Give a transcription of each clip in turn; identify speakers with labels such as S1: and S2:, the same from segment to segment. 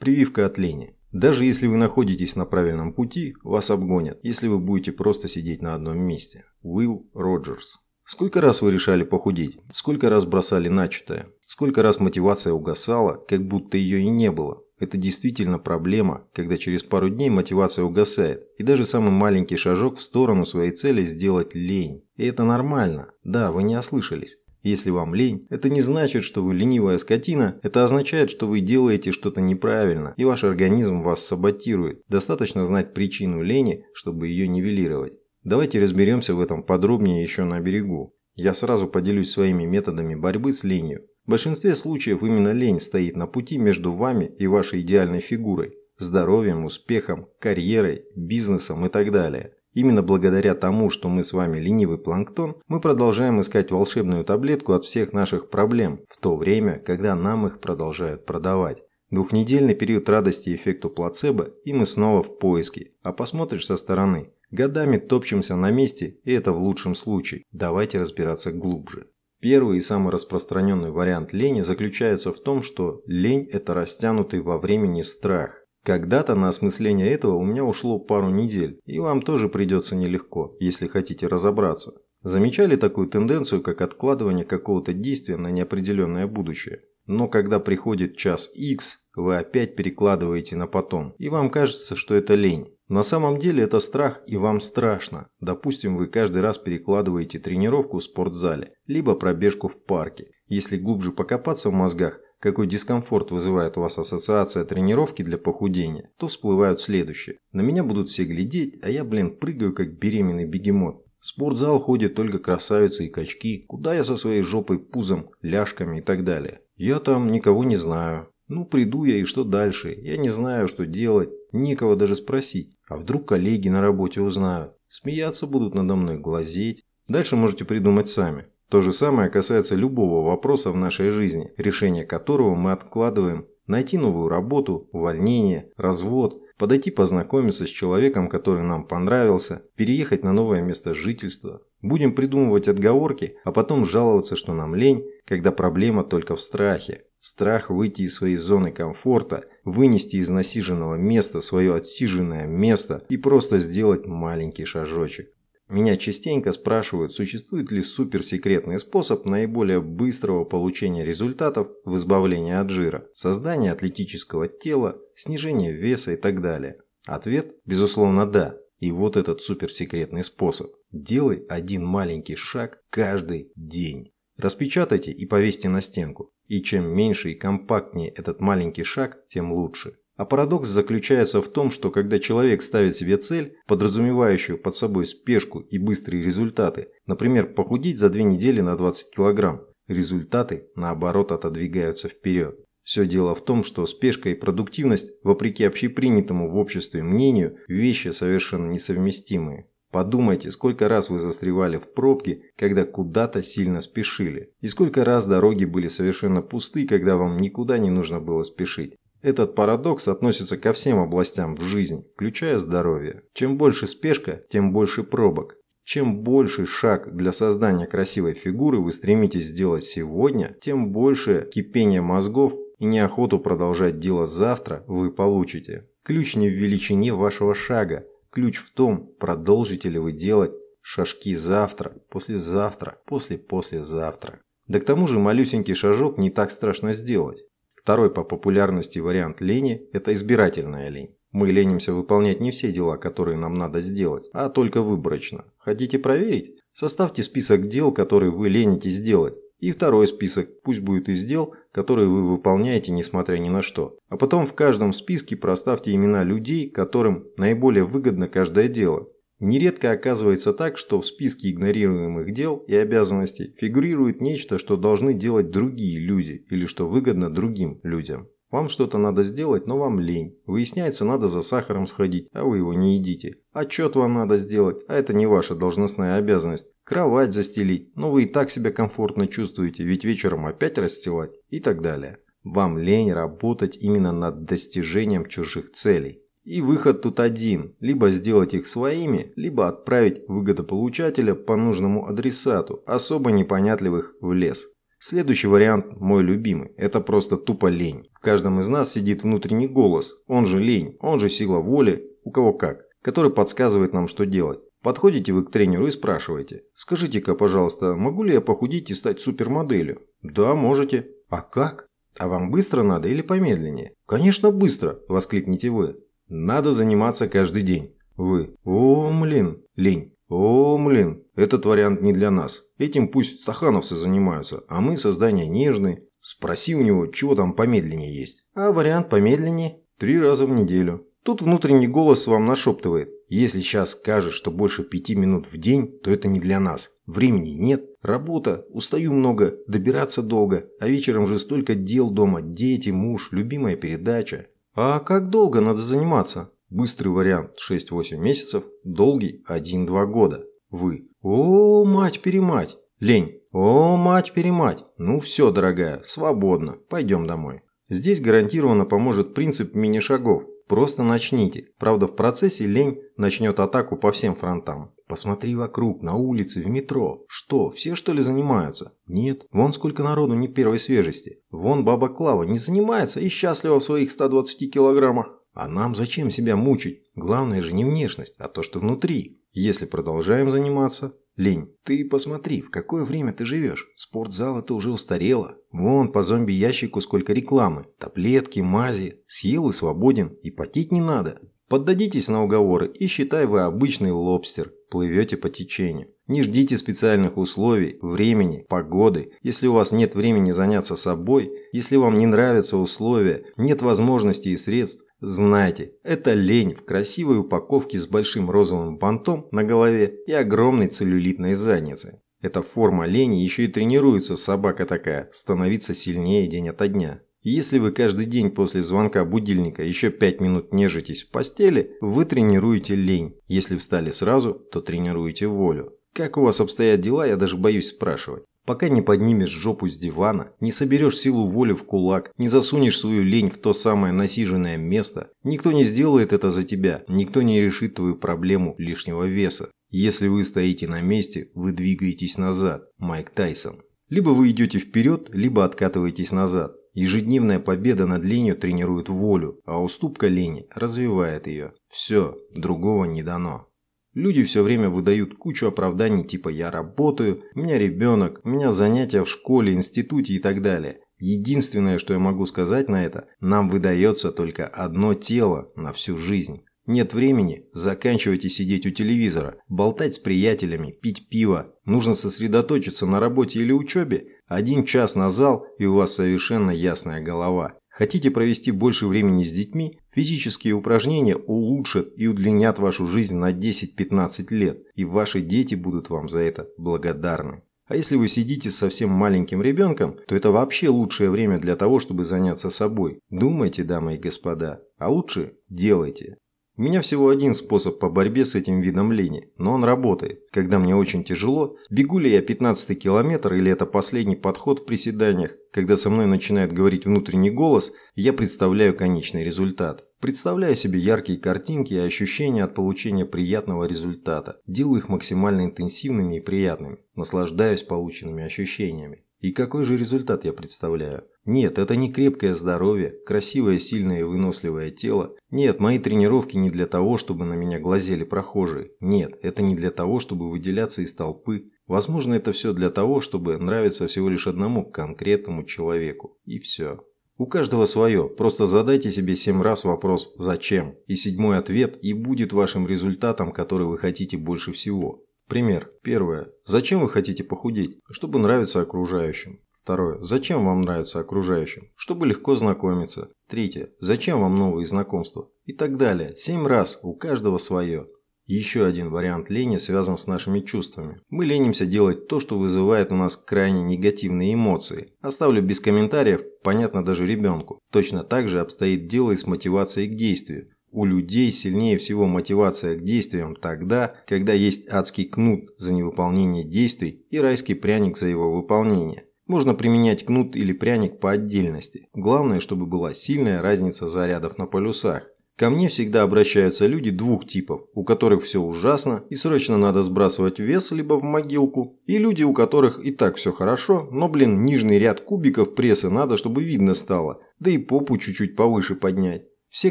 S1: Прививка от лени. Даже если вы находитесь на правильном пути, вас обгонят, если вы будете просто сидеть на одном месте. Уилл Роджерс. Сколько раз вы решали похудеть? Сколько раз бросали начатое? Сколько раз мотивация угасала, как будто ее и не было? Это действительно проблема, когда через пару дней мотивация угасает, и даже самый маленький шажок в сторону своей цели сделать лень. И это нормально. Да, вы не ослышались. Если вам лень, это не значит, что вы ленивая скотина, это означает, что вы делаете что-то неправильно, и ваш организм вас саботирует. Достаточно знать причину лени, чтобы ее нивелировать. Давайте разберемся в этом подробнее еще на берегу. Я сразу поделюсь своими методами борьбы с ленью. В большинстве случаев именно лень стоит на пути между вами и вашей идеальной фигурой, здоровьем, успехом, карьерой, бизнесом и так далее. Именно благодаря тому, что мы с вами ленивый планктон, мы продолжаем искать волшебную таблетку от всех наших проблем, в то время, когда нам их продолжают продавать. Двухнедельный период радости эффекту плацебо, и мы снова в поиске. А посмотришь со стороны. Годами топчемся на месте, и это в лучшем случае. Давайте разбираться глубже. Первый и самый распространенный вариант лени заключается в том, что лень – это растянутый во времени страх. Когда-то на осмысление этого у меня ушло пару недель, и вам тоже придется нелегко, если хотите разобраться. Замечали такую тенденцию, как откладывание какого-то действия на неопределенное будущее? Но когда приходит час X, вы опять перекладываете на потом, и вам кажется, что это лень. На самом деле это страх и вам страшно. Допустим, вы каждый раз перекладываете тренировку в спортзале, либо пробежку в парке. Если глубже покопаться в мозгах, какой дискомфорт вызывает у вас ассоциация тренировки для похудения, то всплывают следующие. На меня будут все глядеть, а я, блин, прыгаю как беременный бегемот. В спортзал ходят только красавицы и качки. Куда я со своей жопой, пузом, ляжками и так далее? Я там никого не знаю. Ну, приду я и что дальше? Я не знаю, что делать. Некого даже спросить. А вдруг коллеги на работе узнают? Смеяться будут надо мной, глазеть. Дальше можете придумать сами. То же самое касается любого вопроса в нашей жизни, решение которого мы откладываем. Найти новую работу, увольнение, развод, подойти познакомиться с человеком, который нам понравился, переехать на новое место жительства. Будем придумывать отговорки, а потом жаловаться, что нам лень, когда проблема только в страхе. Страх выйти из своей зоны комфорта, вынести из насиженного места свое отсиженное место и просто сделать маленький шажочек. Меня частенько спрашивают, существует ли суперсекретный способ наиболее быстрого получения результатов в избавлении от жира, создания атлетического тела, снижения веса и так далее. Ответ – безусловно да. И вот этот суперсекретный способ. Делай один маленький шаг каждый день. Распечатайте и повесьте на стенку. И чем меньше и компактнее этот маленький шаг, тем лучше. А парадокс заключается в том, что когда человек ставит себе цель, подразумевающую под собой спешку и быстрые результаты, например, похудеть за две недели на 20 килограмм, результаты, наоборот, отодвигаются вперед. Все дело в том, что спешка и продуктивность, вопреки общепринятому в обществе мнению, вещи совершенно несовместимые. Подумайте, сколько раз вы застревали в пробке, когда куда-то сильно спешили. И сколько раз дороги были совершенно пусты, когда вам никуда не нужно было спешить. Этот парадокс относится ко всем областям в жизни, включая здоровье. Чем больше спешка, тем больше пробок. Чем больший шаг для создания красивой фигуры вы стремитесь сделать сегодня, тем больше кипения мозгов и неохоту продолжать дело завтра вы получите. Ключ не в величине вашего шага, Ключ в том, продолжите ли вы делать шажки завтра, послезавтра, после-послезавтра. Да к тому же малюсенький шажок не так страшно сделать. Второй по популярности вариант лени – это избирательная лень. Мы ленимся выполнять не все дела, которые нам надо сделать, а только выборочно. Хотите проверить? Составьте список дел, которые вы ленитесь делать. И второй список, пусть будет из дел, которые вы выполняете несмотря ни на что. А потом в каждом списке проставьте имена людей, которым наиболее выгодно каждое дело. Нередко оказывается так, что в списке игнорируемых дел и обязанностей фигурирует нечто, что должны делать другие люди или что выгодно другим людям. Вам что-то надо сделать, но вам лень. Выясняется, надо за сахаром сходить, а вы его не едите. Отчет вам надо сделать, а это не ваша должностная обязанность. Кровать застелить, но вы и так себя комфортно чувствуете, ведь вечером опять расстилать и так далее. Вам лень работать именно над достижением чужих целей. И выход тут один. Либо сделать их своими, либо отправить выгодополучателя по нужному адресату, особо непонятливых в лес. Следующий вариант мой любимый. Это просто тупо лень. В каждом из нас сидит внутренний голос, он же лень, он же сила воли, у кого как, который подсказывает нам, что делать. Подходите вы к тренеру и спрашиваете. Скажите-ка, пожалуйста, могу ли я похудеть и стать супермоделью? Да, можете. А как? А вам быстро надо или помедленнее? Конечно, быстро, воскликните вы. Надо заниматься каждый день. Вы. О, млин. Лень. О, млин. Этот вариант не для нас. Этим пусть стахановцы занимаются, а мы создания нежные. Спроси у него, чего там помедленнее есть. А вариант помедленнее? Три раза в неделю. Тут внутренний голос вам нашептывает. Если сейчас скажешь, что больше пяти минут в день, то это не для нас. Времени нет, работа, устаю много, добираться долго, а вечером же столько дел дома, дети, муж, любимая передача. А как долго надо заниматься? Быстрый вариант 6-8 месяцев, долгий 1-2 года. Вы. О, мать-перемать. Лень. О, мать-перемать. Ну все, дорогая, свободно. Пойдем домой. Здесь гарантированно поможет принцип мини-шагов. Просто начните. Правда, в процессе лень начнет атаку по всем фронтам. Посмотри вокруг, на улице, в метро. Что, все что ли занимаются? Нет. Вон сколько народу не первой свежести. Вон баба Клава не занимается и счастлива в своих 120 килограммах. А нам зачем себя мучить? Главное же не внешность, а то, что внутри. Если продолжаем заниматься, Лень, ты посмотри, в какое время ты живешь. Спортзал это уже устарело. Вон по зомби-ящику сколько рекламы. Таблетки, мази. Съел и свободен. И потеть не надо. Поддадитесь на уговоры и считай вы обычный лобстер. Плывете по течению. Не ждите специальных условий, времени, погоды. Если у вас нет времени заняться собой, если вам не нравятся условия, нет возможностей и средств, знайте, это лень в красивой упаковке с большим розовым бантом на голове и огромной целлюлитной задницей. Эта форма лени еще и тренируется собака такая, становиться сильнее день ото дня. Если вы каждый день после звонка будильника еще 5 минут нежитесь в постели, вы тренируете лень. Если встали сразу, то тренируете волю. Как у вас обстоят дела, я даже боюсь спрашивать. Пока не поднимешь жопу с дивана, не соберешь силу воли в кулак, не засунешь свою лень в то самое насиженное место, никто не сделает это за тебя, никто не решит твою проблему лишнего веса. Если вы стоите на месте, вы двигаетесь назад. Майк Тайсон. Либо вы идете вперед, либо откатываетесь назад. Ежедневная победа над ленью тренирует волю, а уступка лени развивает ее. Все, другого не дано. Люди все время выдают кучу оправданий типа «я работаю», «у меня ребенок», «у меня занятия в школе, институте» и так далее. Единственное, что я могу сказать на это, нам выдается только одно тело на всю жизнь. Нет времени, заканчивайте сидеть у телевизора, болтать с приятелями, пить пиво. Нужно сосредоточиться на работе или учебе. Один час на зал, и у вас совершенно ясная голова. Хотите провести больше времени с детьми? Физические упражнения улучшат и удлинят вашу жизнь на 10-15 лет, и ваши дети будут вам за это благодарны. А если вы сидите с совсем маленьким ребенком, то это вообще лучшее время для того, чтобы заняться собой. Думайте, дамы и господа, а лучше делайте. У меня всего один способ по борьбе с этим видом лени, но он работает. Когда мне очень тяжело, бегу ли я 15 километр или это последний подход в приседаниях, когда со мной начинает говорить внутренний голос, я представляю конечный результат. Представляю себе яркие картинки и ощущения от получения приятного результата. Делаю их максимально интенсивными и приятными. Наслаждаюсь полученными ощущениями. И какой же результат я представляю? Нет, это не крепкое здоровье, красивое, сильное и выносливое тело. Нет, мои тренировки не для того, чтобы на меня глазели прохожие. Нет, это не для того, чтобы выделяться из толпы. Возможно, это все для того, чтобы нравиться всего лишь одному конкретному человеку. И все. У каждого свое. Просто задайте себе семь раз вопрос «Зачем?» И седьмой ответ и будет вашим результатом, который вы хотите больше всего. Пример. Первое. Зачем вы хотите похудеть? Чтобы нравиться окружающим. Второе. Зачем вам нравится окружающим? Чтобы легко знакомиться. Третье. Зачем вам новые знакомства? И так далее. Семь раз. У каждого свое. Еще один вариант лени связан с нашими чувствами. Мы ленимся делать то, что вызывает у нас крайне негативные эмоции. Оставлю без комментариев, понятно даже ребенку. Точно так же обстоит дело и с мотивацией к действию. У людей сильнее всего мотивация к действиям тогда, когда есть адский кнут за невыполнение действий и райский пряник за его выполнение. Можно применять кнут или пряник по отдельности. Главное, чтобы была сильная разница зарядов на полюсах. Ко мне всегда обращаются люди двух типов, у которых все ужасно и срочно надо сбрасывать вес либо в могилку, и люди, у которых и так все хорошо, но, блин, нижний ряд кубиков пресса надо, чтобы видно стало, да и попу чуть-чуть повыше поднять. Все,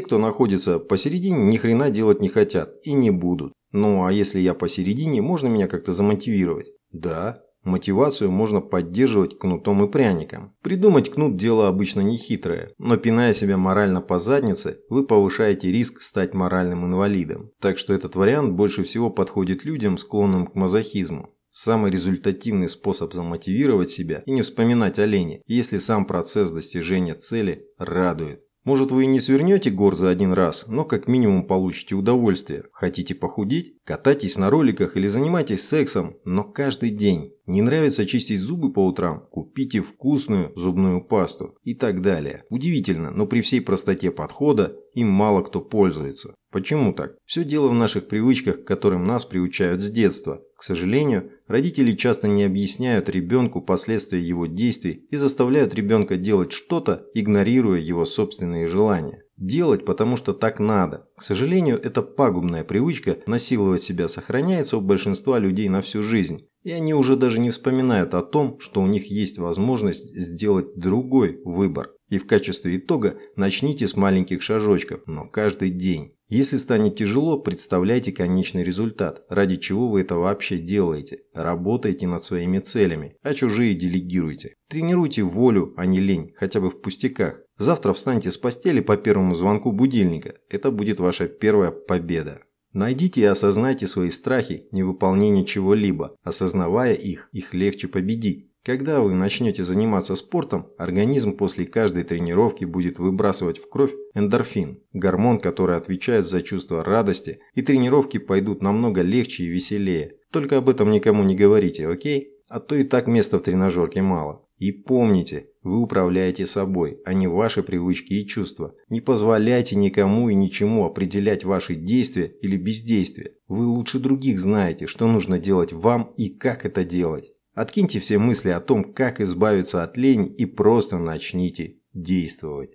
S1: кто находится посередине, ни хрена делать не хотят и не будут. Ну а если я посередине, можно меня как-то замотивировать? Да, Мотивацию можно поддерживать кнутом и пряником. Придумать кнут – дело обычно не хитрое, но пиная себя морально по заднице, вы повышаете риск стать моральным инвалидом. Так что этот вариант больше всего подходит людям, склонным к мазохизму. Самый результативный способ замотивировать себя и не вспоминать о лени, если сам процесс достижения цели радует. Может вы и не свернете гор за один раз, но как минимум получите удовольствие. Хотите похудеть? Катайтесь на роликах или занимайтесь сексом, но каждый день. Не нравится чистить зубы по утрам? Купите вкусную зубную пасту и так далее. Удивительно, но при всей простоте подхода им мало кто пользуется. Почему так? Все дело в наших привычках, к которым нас приучают с детства. К сожалению, родители часто не объясняют ребенку последствия его действий и заставляют ребенка делать что-то, игнорируя его собственные желания. Делать, потому что так надо. К сожалению, эта пагубная привычка насиловать себя сохраняется у большинства людей на всю жизнь. И они уже даже не вспоминают о том, что у них есть возможность сделать другой выбор. И в качестве итога начните с маленьких шажочков, но каждый день. Если станет тяжело, представляйте конечный результат, ради чего вы это вообще делаете. Работайте над своими целями, а чужие делегируйте. Тренируйте волю, а не лень, хотя бы в пустяках. Завтра встаньте с постели по первому звонку будильника. Это будет ваша первая победа. Найдите и осознайте свои страхи невыполнения чего-либо. Осознавая их, их легче победить. Когда вы начнете заниматься спортом, организм после каждой тренировки будет выбрасывать в кровь эндорфин, гормон, который отвечает за чувство радости, и тренировки пойдут намного легче и веселее. Только об этом никому не говорите, окей? А то и так места в тренажерке мало. И помните, вы управляете собой, а не ваши привычки и чувства. Не позволяйте никому и ничему определять ваши действия или бездействия. Вы лучше других знаете, что нужно делать вам и как это делать. Откиньте все мысли о том, как избавиться от лени и просто начните действовать.